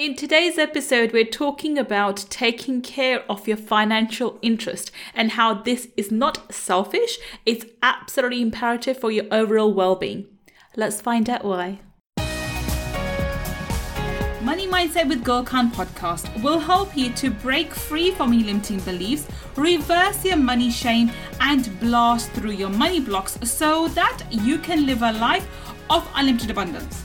In today's episode, we're talking about taking care of your financial interest and how this is not selfish, it's absolutely imperative for your overall well being. Let's find out why. Money Mindset with Gul Khan podcast will help you to break free from your limiting beliefs, reverse your money shame, and blast through your money blocks so that you can live a life of unlimited abundance.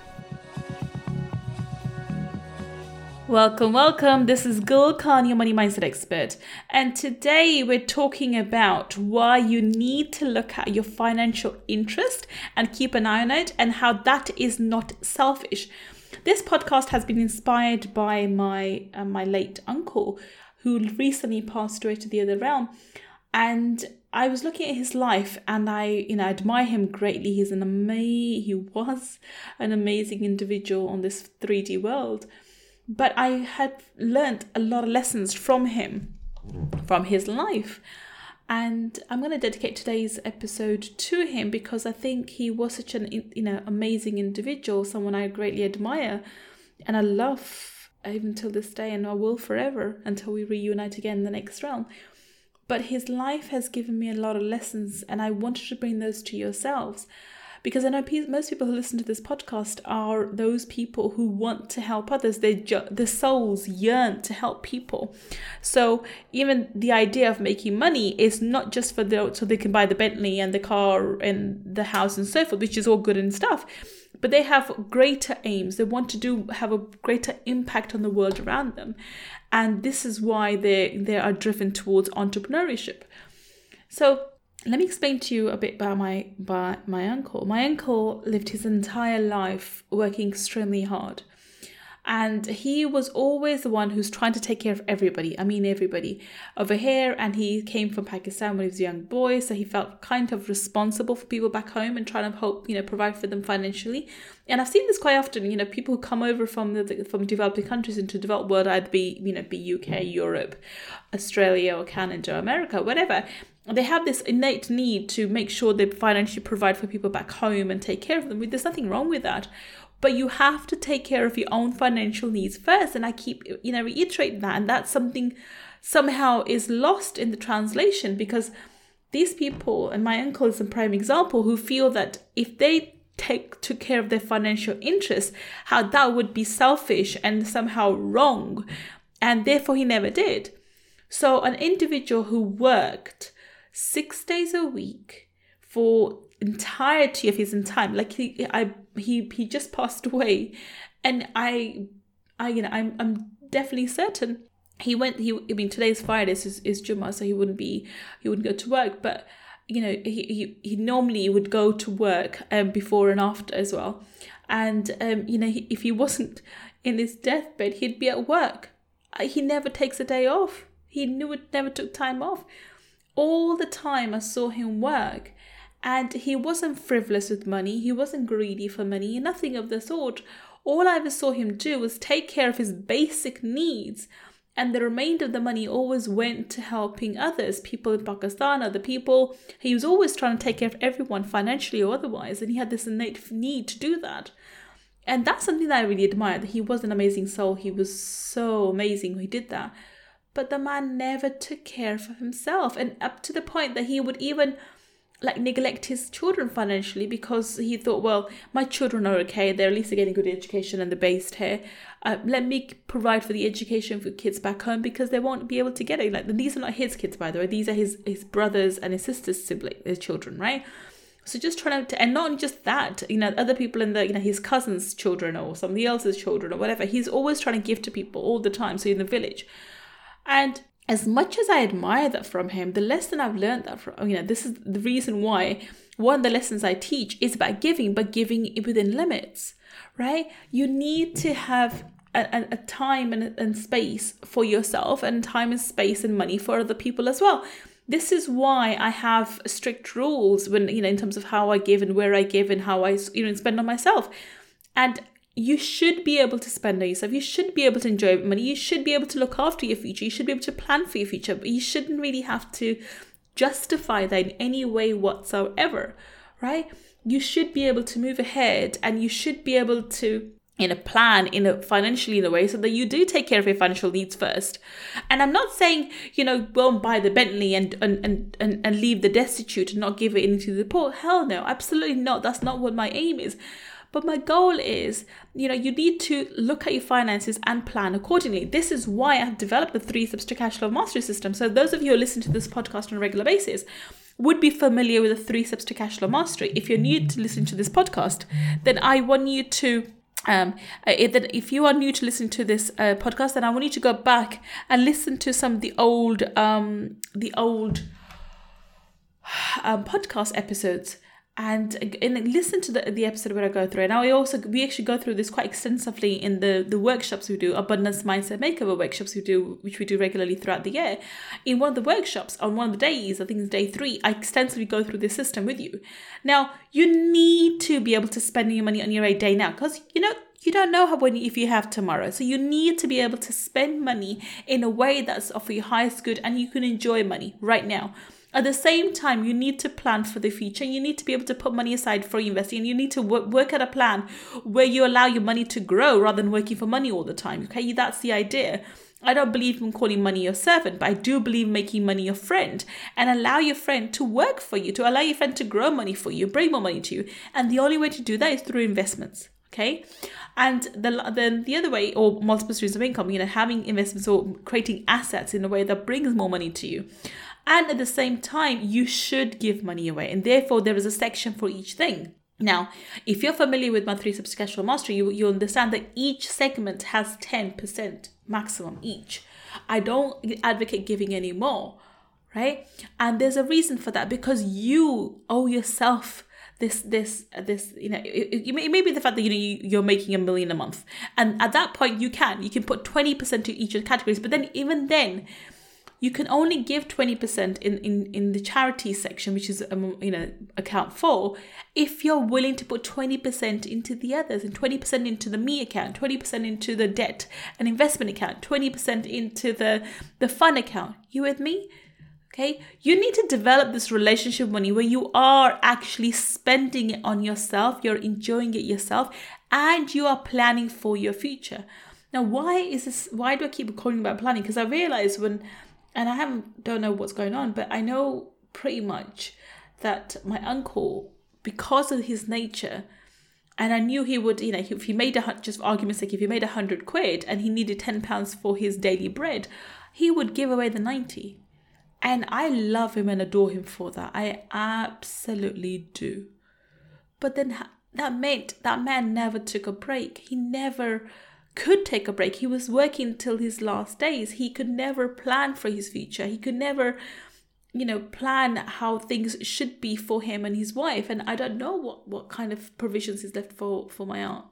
Welcome, welcome. This is Gul Khan, your money mindset expert. And today we're talking about why you need to look at your financial interest and keep an eye on it and how that is not selfish. This podcast has been inspired by my uh, my late uncle who recently passed away to the other realm. And I was looking at his life and I, you know, admire him greatly. He's an amazing, he was an amazing individual on this 3D world but I had learned a lot of lessons from him, from his life. And I'm going to dedicate today's episode to him because I think he was such an you know amazing individual, someone I greatly admire, and I love even till this day, and I will forever until we reunite again in the next realm. But his life has given me a lot of lessons, and I wanted to bring those to yourselves because I know pe- most people who listen to this podcast are those people who want to help others. They ju- their souls yearn to help people. So even the idea of making money is not just for the so they can buy the Bentley and the car and the house and so forth, which is all good and stuff. But they have greater aims. They want to do have a greater impact on the world around them, and this is why they they are driven towards entrepreneurship. So let me explain to you a bit about my by my uncle. My uncle lived his entire life working extremely hard. And he was always the one who's trying to take care of everybody. I mean, everybody over here. And he came from Pakistan when he was a young boy. So he felt kind of responsible for people back home and trying to help, you know, provide for them financially. And I've seen this quite often, you know, people who come over from the from developing countries into developed world, either be, you know, be UK, Europe, Australia, or Canada, America, whatever they have this innate need to make sure they financially provide for people back home and take care of them. There's nothing wrong with that. But you have to take care of your own financial needs first. And I keep, you know, reiterating that. And that's something somehow is lost in the translation because these people, and my uncle is a prime example, who feel that if they take took care of their financial interests, how that would be selfish and somehow wrong. And therefore he never did. So an individual who worked six days a week for entirety of his time. Like he, I, he, he just passed away, and I, I, you know, I'm, I'm definitely certain he went. He, I mean, today's Friday is is Jummah, so he wouldn't be, he wouldn't go to work, but. You know, he, he, he normally would go to work um, before and after as well. And, um, you know, he, if he wasn't in his deathbed, he'd be at work. He never takes a day off. He knew it never took time off all the time I saw him work. And he wasn't frivolous with money, he wasn't greedy for money, nothing of the sort. All I ever saw him do was take care of his basic needs, and the remainder of the money always went to helping others, people in Pakistan, other people. He was always trying to take care of everyone financially or otherwise, and he had this innate need to do that. And that's something that I really admired. He was an amazing soul. He was so amazing he did that. But the man never took care of himself, and up to the point that he would even like neglect his children financially because he thought, well, my children are okay; they're at least getting good education and they're based here. Uh, let me provide for the education for kids back home because they won't be able to get it. Like these are not his kids, by the way; these are his his brothers and his sisters' siblings, his children, right? So just trying to, and not just that, you know, other people in the, you know, his cousin's children or somebody else's children or whatever. He's always trying to give to people all the time. So in the village, and as much as I admire that from him, the lesson I've learned that from, you know, this is the reason why one of the lessons I teach is about giving, but giving within limits, right? You need to have a, a time and, and space for yourself, and time and space and money for other people as well. this is why I have strict rules when you know in terms of how I give and where I give and how I you know spend on myself. And you should be able to spend on yourself. You should be able to enjoy money. You should be able to look after your future. You should be able to plan for your future. But you shouldn't really have to justify that in any way whatsoever, right? You should be able to move ahead and you should be able to in a plan in a financially in a way so that you do take care of your financial needs first and i'm not saying you know go and buy the bentley and and and, and, and leave the destitute and not give it into the poor hell no absolutely not that's not what my aim is but my goal is, you know, you need to look at your finances and plan accordingly. This is why I've developed the three steps to cash flow mastery system. So those of you who listen to this podcast on a regular basis would be familiar with the three steps to cash flow mastery. If you're new to listen to this podcast, then I want you to um, if, if you are new to listen to this uh, podcast, then I want you to go back and listen to some of the old, um, the old um, podcast episodes and, and listen to the, the episode where I go through. And I also we actually go through this quite extensively in the the workshops we do, abundance mindset makeover workshops we do, which we do regularly throughout the year. In one of the workshops on one of the days, I think it's day three, I extensively go through this system with you. Now you need to be able to spend your money on your A day now because you know you don't know how when if you have tomorrow so you need to be able to spend money in a way that's of your highest good and you can enjoy money right now at the same time, you need to plan for the future. You need to be able to put money aside for investing, and you need to work, work at a plan where you allow your money to grow rather than working for money all the time. Okay, that's the idea. I don't believe in calling money your servant, but I do believe making money your friend and allow your friend to work for you, to allow your friend to grow money for you, bring more money to you. And the only way to do that is through investments. Okay. And the then the other way, or multiple streams of income, you know, having investments or creating assets in a way that brings more money to you. And at the same time, you should give money away. And therefore, there is a section for each thing. Now, if you're familiar with cash flow mastery, you, you understand that each segment has 10% maximum each. I don't advocate giving any more, right? And there's a reason for that because you owe yourself this this this you know it, it, may, it may be the fact that you know you, you're making a million a month and at that point you can you can put 20% to each of the categories but then even then you can only give 20% in, in, in the charity section, which is, um, you know, account four, if you're willing to put 20% into the others and 20% into the me account, 20% into the debt and investment account, 20% into the, the fun account. You with me? Okay, you need to develop this relationship money where you are actually spending it on yourself, you're enjoying it yourself, and you are planning for your future. Now, why is this? Why do I keep calling about planning? Because I realize when and I haven't don't know what's going on, but I know pretty much that my uncle, because of his nature, and I knew he would, you know, if he made a just for argument's sake, if he made a hundred quid and he needed ten pounds for his daily bread, he would give away the ninety. And I love him and adore him for that. I absolutely do. But then that meant that man never took a break. He never could take a break. He was working till his last days. He could never plan for his future. He could never, you know, plan how things should be for him and his wife. And I don't know what, what kind of provisions is left for, for my aunt.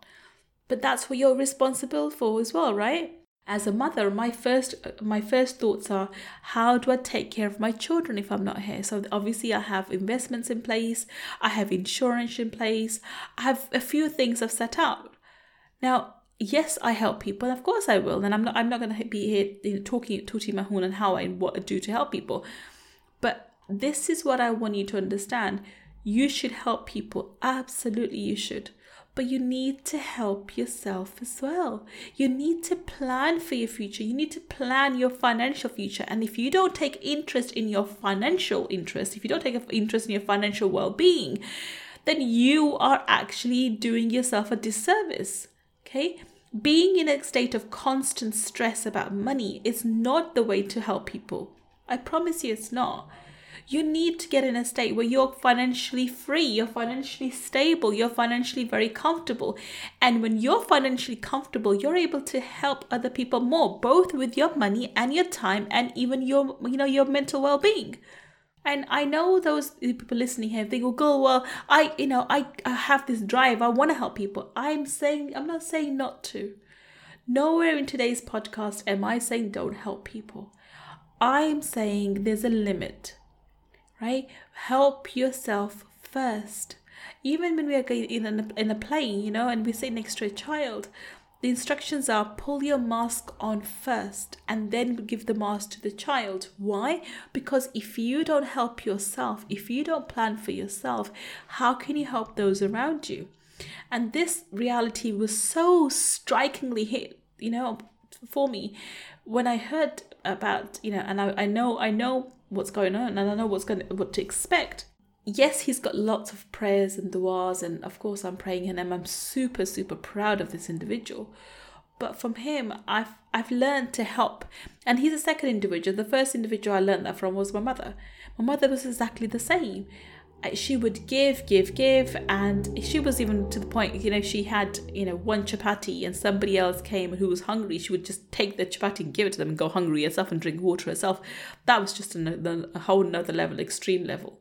But that's what you're responsible for as well, right? As a mother, my first my first thoughts are how do I take care of my children if I'm not here? So obviously I have investments in place, I have insurance in place, I have a few things I've set up. Now yes, I help people. Of course, I will. And I'm not. I'm not going to be here you know, talking tooting my horn and how I what I do to help people. But this is what I want you to understand. You should help people. Absolutely, you should. But you need to help yourself as well. You need to plan for your future. You need to plan your financial future. And if you don't take interest in your financial interest, if you don't take interest in your financial well being, then you are actually doing yourself a disservice. Okay? Being in a state of constant stress about money is not the way to help people. I promise you it's not. You need to get in a state where you're financially free, you're financially stable, you're financially very comfortable. And when you're financially comfortable, you're able to help other people more, both with your money and your time and even your you know your mental well-being. And I know those people listening here, they go, go, well, I, you know, I, I have this drive. I want to help people. I'm saying, I'm not saying not to. Nowhere in today's podcast am I saying don't help people. I'm saying there's a limit. right? Help yourself first. Even when we are in a, in a plane, you know, and we sit next to a child, the instructions are pull your mask on first and then give the mask to the child. Why? Because if you don't help yourself, if you don't plan for yourself, how can you help those around you? And this reality was so strikingly hit, you know, for me when I heard about, you know, and I, I know I know what's going on and I know what's going what to expect yes, he's got lots of prayers and du'as, and of course, I'm praying him, and I'm super, super proud of this individual. But from him, I've I've learned to help, and he's a second individual. The first individual I learned that from was my mother. My mother was exactly the same. She would give, give, give, and she was even to the point, you know, she had, you know, one chapati, and somebody else came who was hungry. She would just take the chapati and give it to them and go hungry herself and drink water herself. That was just another, a whole another level, extreme level.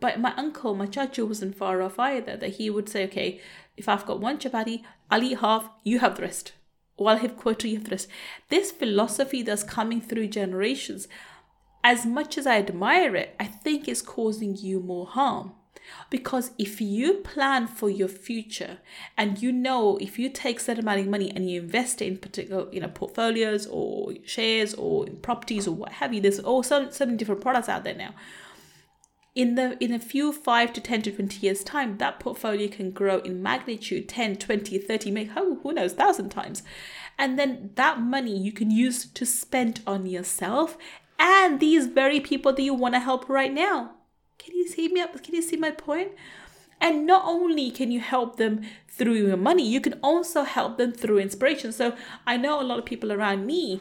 But my uncle, my chachu, wasn't far off either, that he would say, okay, if I've got one chapati, I'll eat half, you have the rest. Or I'll have quarter, you have the rest. This philosophy that's coming through generations, as much as I admire it, I think it's causing you more harm. Because if you plan for your future and you know if you take certain amount of money and you invest it in particular, you know, portfolios or shares or properties or what have you, there's all so, so many different products out there now in the in a few 5 to 10 to 20 years time that portfolio can grow in magnitude 10 20 30 make oh, who knows 1000 times. And then that money you can use to spend on yourself and these very people that you want to help right now. Can you see me up? Can you see my point? And not only can you help them through your money you can also help them through inspiration. So i know a lot of people around me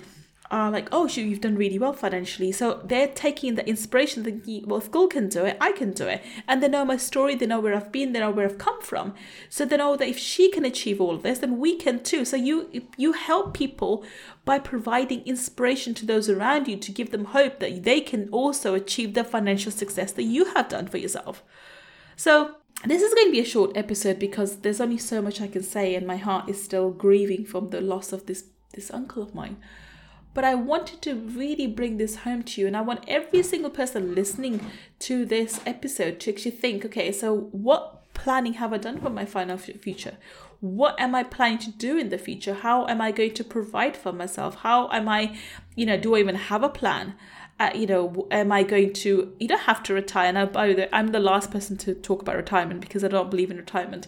are like, oh, shoot, you've done really well financially. So they're taking the inspiration, thinking, well, if can do it, I can do it. And they know my story, they know where I've been, they know where I've come from. So they know that if she can achieve all of this, then we can too. So you you help people by providing inspiration to those around you to give them hope that they can also achieve the financial success that you have done for yourself. So this is going to be a short episode because there's only so much I can say, and my heart is still grieving from the loss of this this uncle of mine. But I wanted to really bring this home to you. And I want every single person listening to this episode to actually think okay, so what planning have I done for my financial future? What am I planning to do in the future? How am I going to provide for myself? How am I, you know, do I even have a plan? Uh, you know, am I going to, you don't have to retire. And I, by the I'm the last person to talk about retirement because I don't believe in retirement.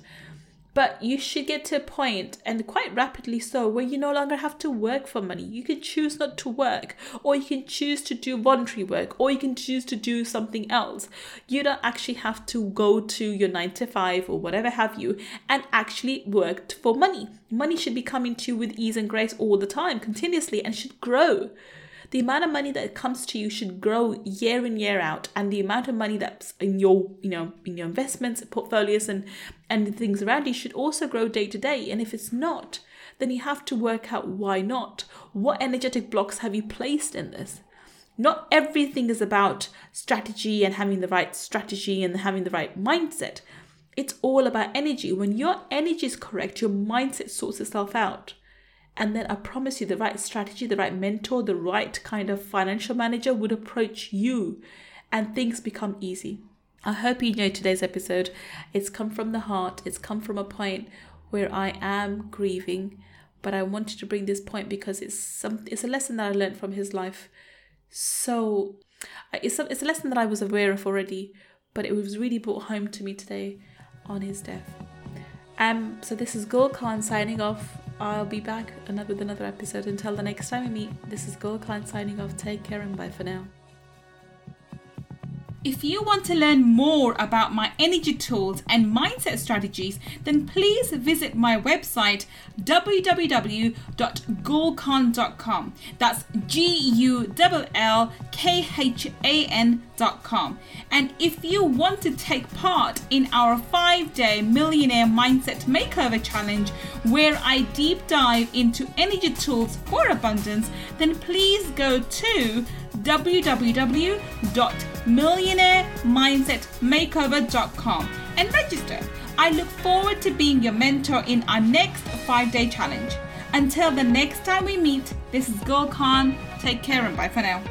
But you should get to a point, and quite rapidly so, where you no longer have to work for money. You can choose not to work, or you can choose to do voluntary work, or you can choose to do something else. You don't actually have to go to your nine to five or whatever have you and actually work for money. Money should be coming to you with ease and grace all the time, continuously, and should grow the amount of money that comes to you should grow year in year out and the amount of money that's in your you know in your investments portfolios and and things around you should also grow day to day. And if it's not then you have to work out why not. What energetic blocks have you placed in this? Not everything is about strategy and having the right strategy and having the right mindset. It's all about energy. When your energy is correct your mindset sorts itself out and then I promise you, the right strategy, the right mentor, the right kind of financial manager would approach you and things become easy. I hope you know today's episode. It's come from the heart, it's come from a point where I am grieving, but I wanted to bring this point because it's some it's a lesson that I learned from his life. So it's a, it's a lesson that I was aware of already, but it was really brought home to me today on his death. Um, so this is Gul Khan signing off I'll be back with another episode. Until the next time we meet, this is Gul Khan signing off. Take care and bye for now. If you want to learn more about my energy tools and mindset strategies, then please visit my website www.gullkhan.com. That's G U L L K H A N.com. And if you want to take part in our five day millionaire mindset makeover challenge, where I deep dive into energy tools for abundance, then please go to www.millionairemindsetmakeover.com and register. I look forward to being your mentor in our next five day challenge. Until the next time we meet, this is Gul Khan. Take care and bye for now.